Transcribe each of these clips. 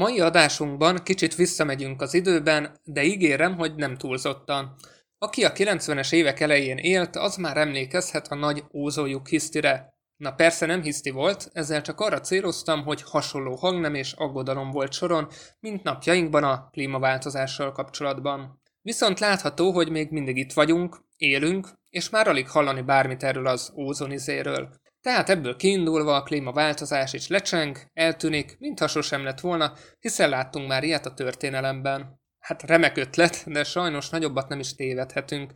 Mai adásunkban kicsit visszamegyünk az időben, de ígérem, hogy nem túlzottan. Aki a 90-es évek elején élt, az már emlékezhet a nagy ózójuk hisztire. Na persze nem hiszti volt, ezzel csak arra céloztam, hogy hasonló hangnem és aggodalom volt soron, mint napjainkban a klímaváltozással kapcsolatban. Viszont látható, hogy még mindig itt vagyunk, élünk, és már alig hallani bármit erről az ózonizéről. Tehát ebből kiindulva a klímaváltozás is lecseng, eltűnik, mintha sosem lett volna, hiszen láttunk már ilyet a történelemben. Hát remek ötlet, de sajnos nagyobbat nem is tévedhetünk.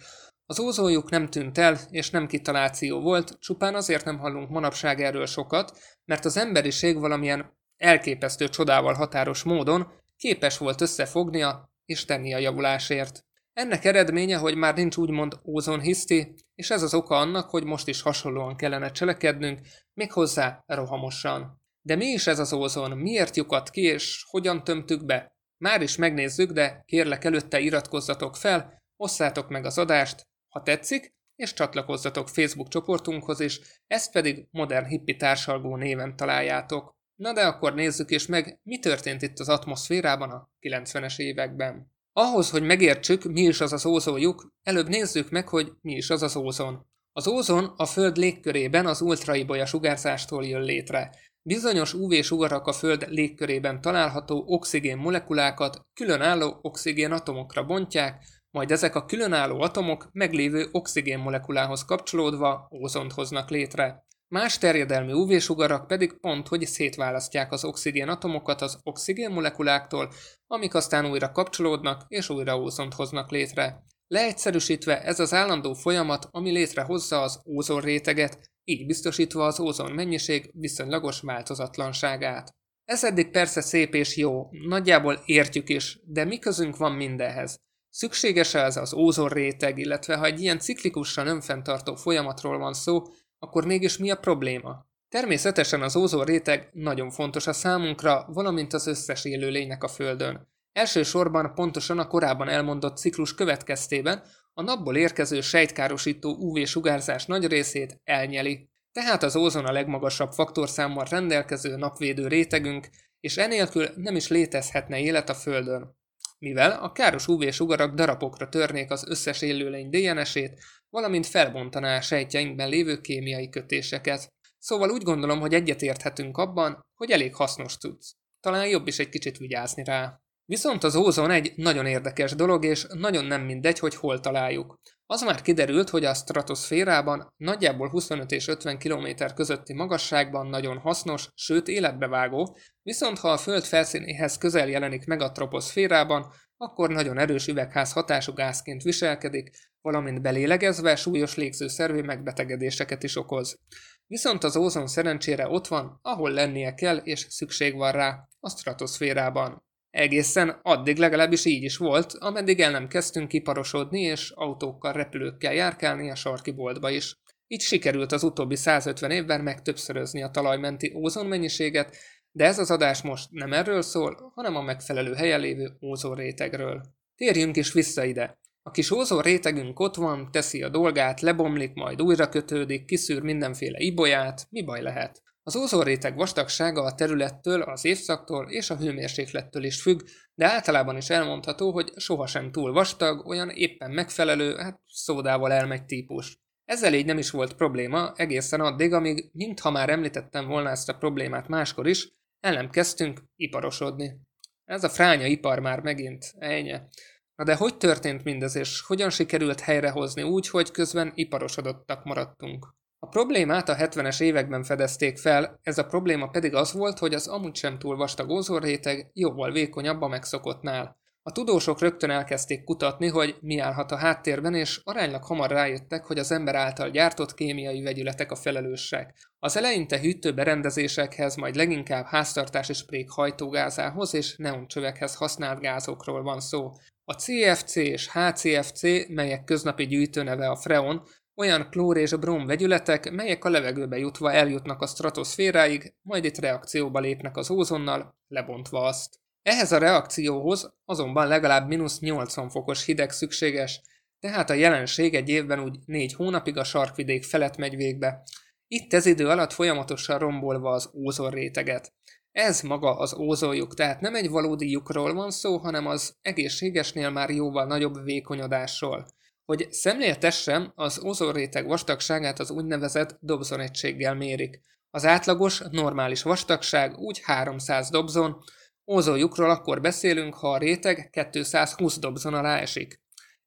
Az ózójuk nem tűnt el, és nem kitaláció volt, csupán azért nem hallunk manapság erről sokat, mert az emberiség valamilyen elképesztő csodával határos módon képes volt összefognia és tenni a javulásért. Ennek eredménye, hogy már nincs úgymond ózonhiszti, és ez az oka annak, hogy most is hasonlóan kellene cselekednünk, méghozzá rohamosan. De mi is ez az ózon, miért lyukat ki, és hogyan tömtük be? Már is megnézzük, de kérlek előtte iratkozzatok fel, osszátok meg az adást, ha tetszik, és csatlakozzatok Facebook csoportunkhoz is, ezt pedig Modern Hippi társalgó néven találjátok. Na de akkor nézzük is meg, mi történt itt az atmoszférában a 90-es években. Ahhoz, hogy megértsük, mi is az az ózójuk, előbb nézzük meg, hogy mi is az az ózon. Az ózon a Föld légkörében az ultraibolya sugárzástól jön létre. Bizonyos UV-sugarak a Föld légkörében található oxigén molekulákat különálló oxigén atomokra bontják, majd ezek a különálló atomok meglévő oxigén molekulához kapcsolódva ózont hoznak létre. Más terjedelmi UV-sugarak pedig pont, hogy szétválasztják az oxigén atomokat az oxigén molekuláktól, amik aztán újra kapcsolódnak és újra ózont hoznak létre. Leegyszerűsítve ez az állandó folyamat, ami létrehozza az ózon réteget, így biztosítva az ózon mennyiség viszonylagos változatlanságát. Ez eddig persze szép és jó, nagyjából értjük is, de mi közünk van mindenhez? Szükséges-e ez az ózon réteg, illetve ha egy ilyen ciklikusan önfenntartó folyamatról van szó, akkor mégis mi a probléma? Természetesen az ózon réteg nagyon fontos a számunkra, valamint az összes élőlénynek a Földön. Elsősorban pontosan a korábban elmondott ciklus következtében a napból érkező sejtkárosító UV-sugárzás nagy részét elnyeli. Tehát az ózon a legmagasabb faktorszámmal rendelkező napvédő rétegünk, és enélkül nem is létezhetne élet a Földön. Mivel a káros UV-sugarak darabokra törnék az összes élőlény DNS-ét, valamint felbontaná a sejtjeinkben lévő kémiai kötéseket. Szóval úgy gondolom, hogy egyetérthetünk abban, hogy elég hasznos tudsz. Talán jobb is egy kicsit vigyázni rá. Viszont az ózon egy nagyon érdekes dolog, és nagyon nem mindegy, hogy hol találjuk. Az már kiderült, hogy a stratoszférában nagyjából 25 és 50 km közötti magasságban nagyon hasznos, sőt életbevágó, viszont ha a Föld felszínéhez közel jelenik meg a troposzférában, akkor nagyon erős üvegház hatású gázként viselkedik, valamint belélegezve súlyos légzőszervi megbetegedéseket is okoz. Viszont az ózon szerencsére ott van, ahol lennie kell és szükség van rá, a stratoszférában. Egészen addig legalábbis így is volt, ameddig el nem kezdtünk kiparosodni és autókkal, repülőkkel járkálni a sarki boltba is. Így sikerült az utóbbi 150 évben megtöbbszörözni a talajmenti ózonmennyiséget, de ez az adás most nem erről szól, hanem a megfelelő helyen lévő ózonrétegről. Térjünk is vissza ide. A kis ózon rétegünk ott van, teszi a dolgát, lebomlik, majd újra kötődik, kiszűr mindenféle ibolyát, mi baj lehet? Az ózonréteg vastagsága a területtől, az évszaktól és a hőmérséklettől is függ, de általában is elmondható, hogy sohasem túl vastag, olyan éppen megfelelő, hát szódával elmegy típus. Ezzel így nem is volt probléma, egészen addig, amíg, mintha már említettem volna ezt a problémát máskor is, el nem kezdtünk iparosodni. Ez a fránya ipar már megint, ennyi. Na de hogy történt mindez, és hogyan sikerült helyrehozni úgy, hogy közben iparosodottak maradtunk? A problémát a 70-es években fedezték fel, ez a probléma pedig az volt, hogy az amúgy sem túl vastag ózonréteg jóval vékonyabb a megszokottnál. A tudósok rögtön elkezdték kutatni, hogy mi állhat a háttérben, és aránylag hamar rájöttek, hogy az ember által gyártott kémiai vegyületek a felelősek. Az eleinte hűtő berendezésekhez, majd leginkább háztartási sprék hajtógázához és neoncsövekhez használt gázokról van szó. A CFC és HCFC, melyek köznapi gyűjtőneve a freon, olyan klór és brom vegyületek, melyek a levegőbe jutva eljutnak a stratoszféráig, majd itt reakcióba lépnek az ózonnal, lebontva azt. Ehhez a reakcióhoz azonban legalább mínusz 80 fokos hideg szükséges, tehát a jelenség egy évben úgy négy hónapig a sarkvidék felett megy végbe. Itt ez idő alatt folyamatosan rombolva az ózonréteget. Ez maga az ózoljuk, tehát nem egy valódi lyukról van szó, hanem az egészségesnél már jóval nagyobb vékonyodásról. Hogy szemléltessem, az ózonréteg vastagságát az úgynevezett Dobson egységgel mérik. Az átlagos, normális vastagság úgy 300 Dobson, ózonjukról akkor beszélünk, ha a réteg 220 Dobson alá esik.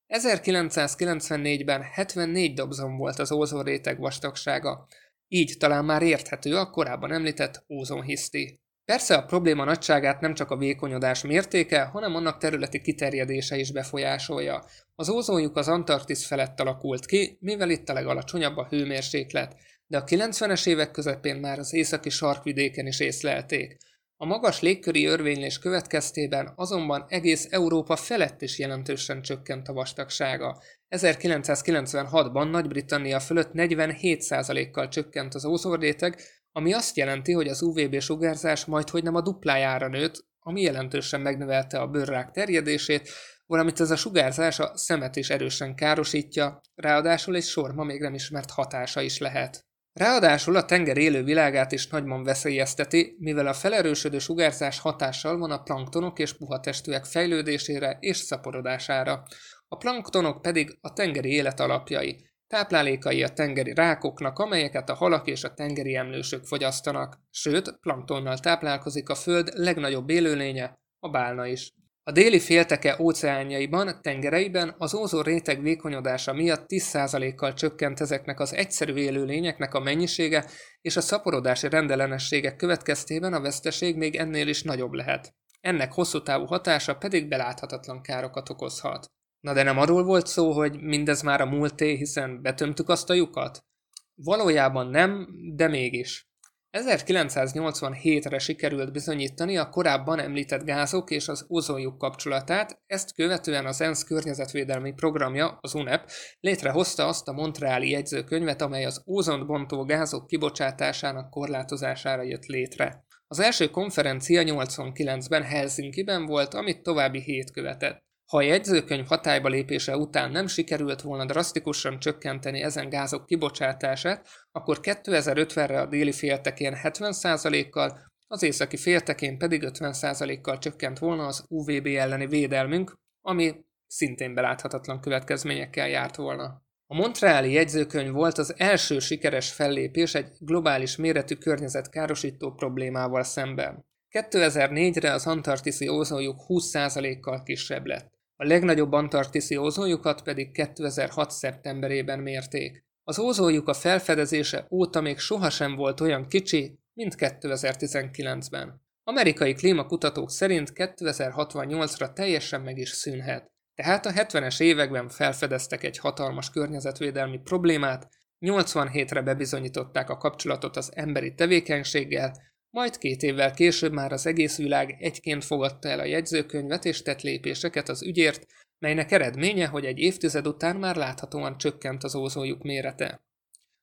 1994-ben 74 Dobson volt az ózonréteg vastagsága, így talán már érthető a korábban említett ózonhiszti. Persze a probléma nagyságát nem csak a vékonyodás mértéke, hanem annak területi kiterjedése is befolyásolja. Az ózonjuk az Antarktisz felett alakult ki, mivel itt a legalacsonyabb a hőmérséklet, de a 90-es évek közepén már az északi sarkvidéken is észlelték. A magas légköri örvénylés következtében azonban egész Európa felett is jelentősen csökkent a vastagsága. 1996-ban Nagy-Britannia fölött 47%-kal csökkent az ózonréteg, ami azt jelenti, hogy az UVB sugárzás majdhogy nem a duplájára nőtt, ami jelentősen megnövelte a bőrrák terjedését, valamint ez a sugárzás a szemet is erősen károsítja, ráadásul egy sor ma még nem ismert hatása is lehet. Ráadásul a tenger élő világát is nagyban veszélyezteti, mivel a felerősödő sugárzás hatással van a planktonok és puha testűek fejlődésére és szaporodására. A planktonok pedig a tengeri élet alapjai, táplálékai a tengeri rákoknak, amelyeket a halak és a tengeri emlősök fogyasztanak, sőt, planktonnal táplálkozik a föld legnagyobb élőlénye, a bálna is. A déli félteke óceánjaiban, tengereiben az ózon réteg vékonyodása miatt 10%-kal csökkent ezeknek az egyszerű élőlényeknek a mennyisége, és a szaporodási rendellenességek következtében a veszteség még ennél is nagyobb lehet. Ennek hosszú távú hatása pedig beláthatatlan károkat okozhat. Na de nem arról volt szó, hogy mindez már a múlté, hiszen betömtük azt a lyukat? Valójában nem, de mégis. 1987-re sikerült bizonyítani a korábban említett gázok és az ozonjuk kapcsolatát, ezt követően az ENSZ környezetvédelmi programja, az UNEP, létrehozta azt a Montreali jegyzőkönyvet, amely az ózont bontó gázok kibocsátásának korlátozására jött létre. Az első konferencia 89-ben Helsinki-ben volt, amit további hét követett. Ha a jegyzőkönyv hatályba lépése után nem sikerült volna drasztikusan csökkenteni ezen gázok kibocsátását, akkor 2050-re a déli féltekén 70%-kal, az északi féltekén pedig 50%-kal csökkent volna az UVB elleni védelmünk, ami szintén beláthatatlan következményekkel járt volna. A Montreali jegyzőkönyv volt az első sikeres fellépés egy globális méretű környezetkárosító problémával szemben. 2004-re az antarktiszi ózonjuk 20%-kal kisebb lett. A legnagyobb antarktiszi ózonjukat pedig 2006. szeptemberében mérték. Az ózonjuk a felfedezése óta még sohasem volt olyan kicsi, mint 2019-ben. Amerikai klímakutatók szerint 2068-ra teljesen meg is szűnhet. Tehát a 70-es években felfedeztek egy hatalmas környezetvédelmi problémát, 87-re bebizonyították a kapcsolatot az emberi tevékenységgel, majd két évvel később már az egész világ egyként fogadta el a jegyzőkönyvet és tett lépéseket az ügyért, melynek eredménye, hogy egy évtized után már láthatóan csökkent az ózójuk mérete.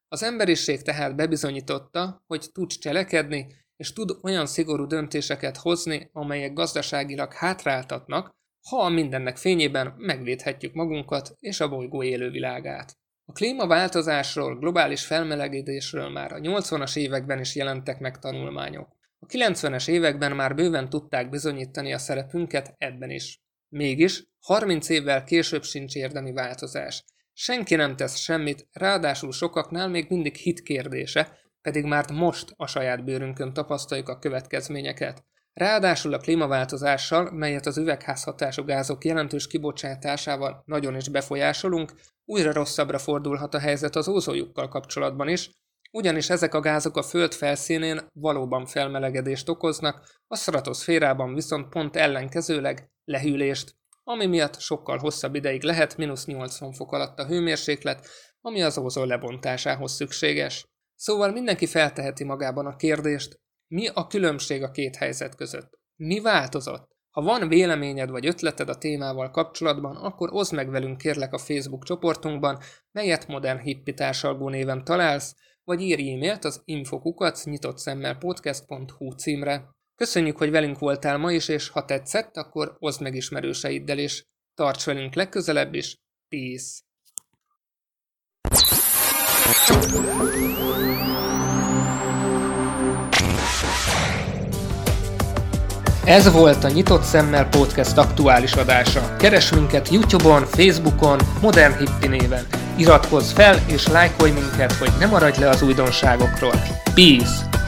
Az emberiség tehát bebizonyította, hogy tud cselekedni, és tud olyan szigorú döntéseket hozni, amelyek gazdaságilag hátráltatnak, ha mindennek fényében megvédhetjük magunkat és a bolygó élővilágát. A klímaváltozásról, globális felmelegedésről már a 80-as években is jelentek meg tanulmányok. A 90-es években már bőven tudták bizonyítani a szerepünket ebben is. Mégis, 30 évvel később sincs érdemi változás. Senki nem tesz semmit, ráadásul sokaknál még mindig hit kérdése, pedig már most a saját bőrünkön tapasztaljuk a következményeket. Ráadásul a klímaváltozással, melyet az üvegházhatású gázok jelentős kibocsátásával nagyon is befolyásolunk, újra rosszabbra fordulhat a helyzet az ózójukkal kapcsolatban is, ugyanis ezek a gázok a Föld felszínén valóban felmelegedést okoznak, a stratoszférában viszont pont ellenkezőleg lehűlést, ami miatt sokkal hosszabb ideig lehet mínusz 80 fok alatt a hőmérséklet, ami az ózon lebontásához szükséges. Szóval mindenki felteheti magában a kérdést, mi a különbség a két helyzet között? Mi változott? Ha van véleményed vagy ötleted a témával kapcsolatban, akkor oszd meg velünk kérlek a Facebook csoportunkban, melyet Modern Hippi társalgó néven találsz, vagy írj e-mailt az infokukac nyitott szemmel podcast.hu címre. Köszönjük, hogy velünk voltál ma is, és ha tetszett, akkor oszd meg ismerőseiddel is. Tarts velünk legközelebb is. Peace! Ez volt a Nyitott Szemmel Podcast aktuális adása. Keres minket Youtube-on, Facebookon, Modern Hippi néven. Iratkozz fel és lájkolj minket, hogy ne maradj le az újdonságokról. Peace!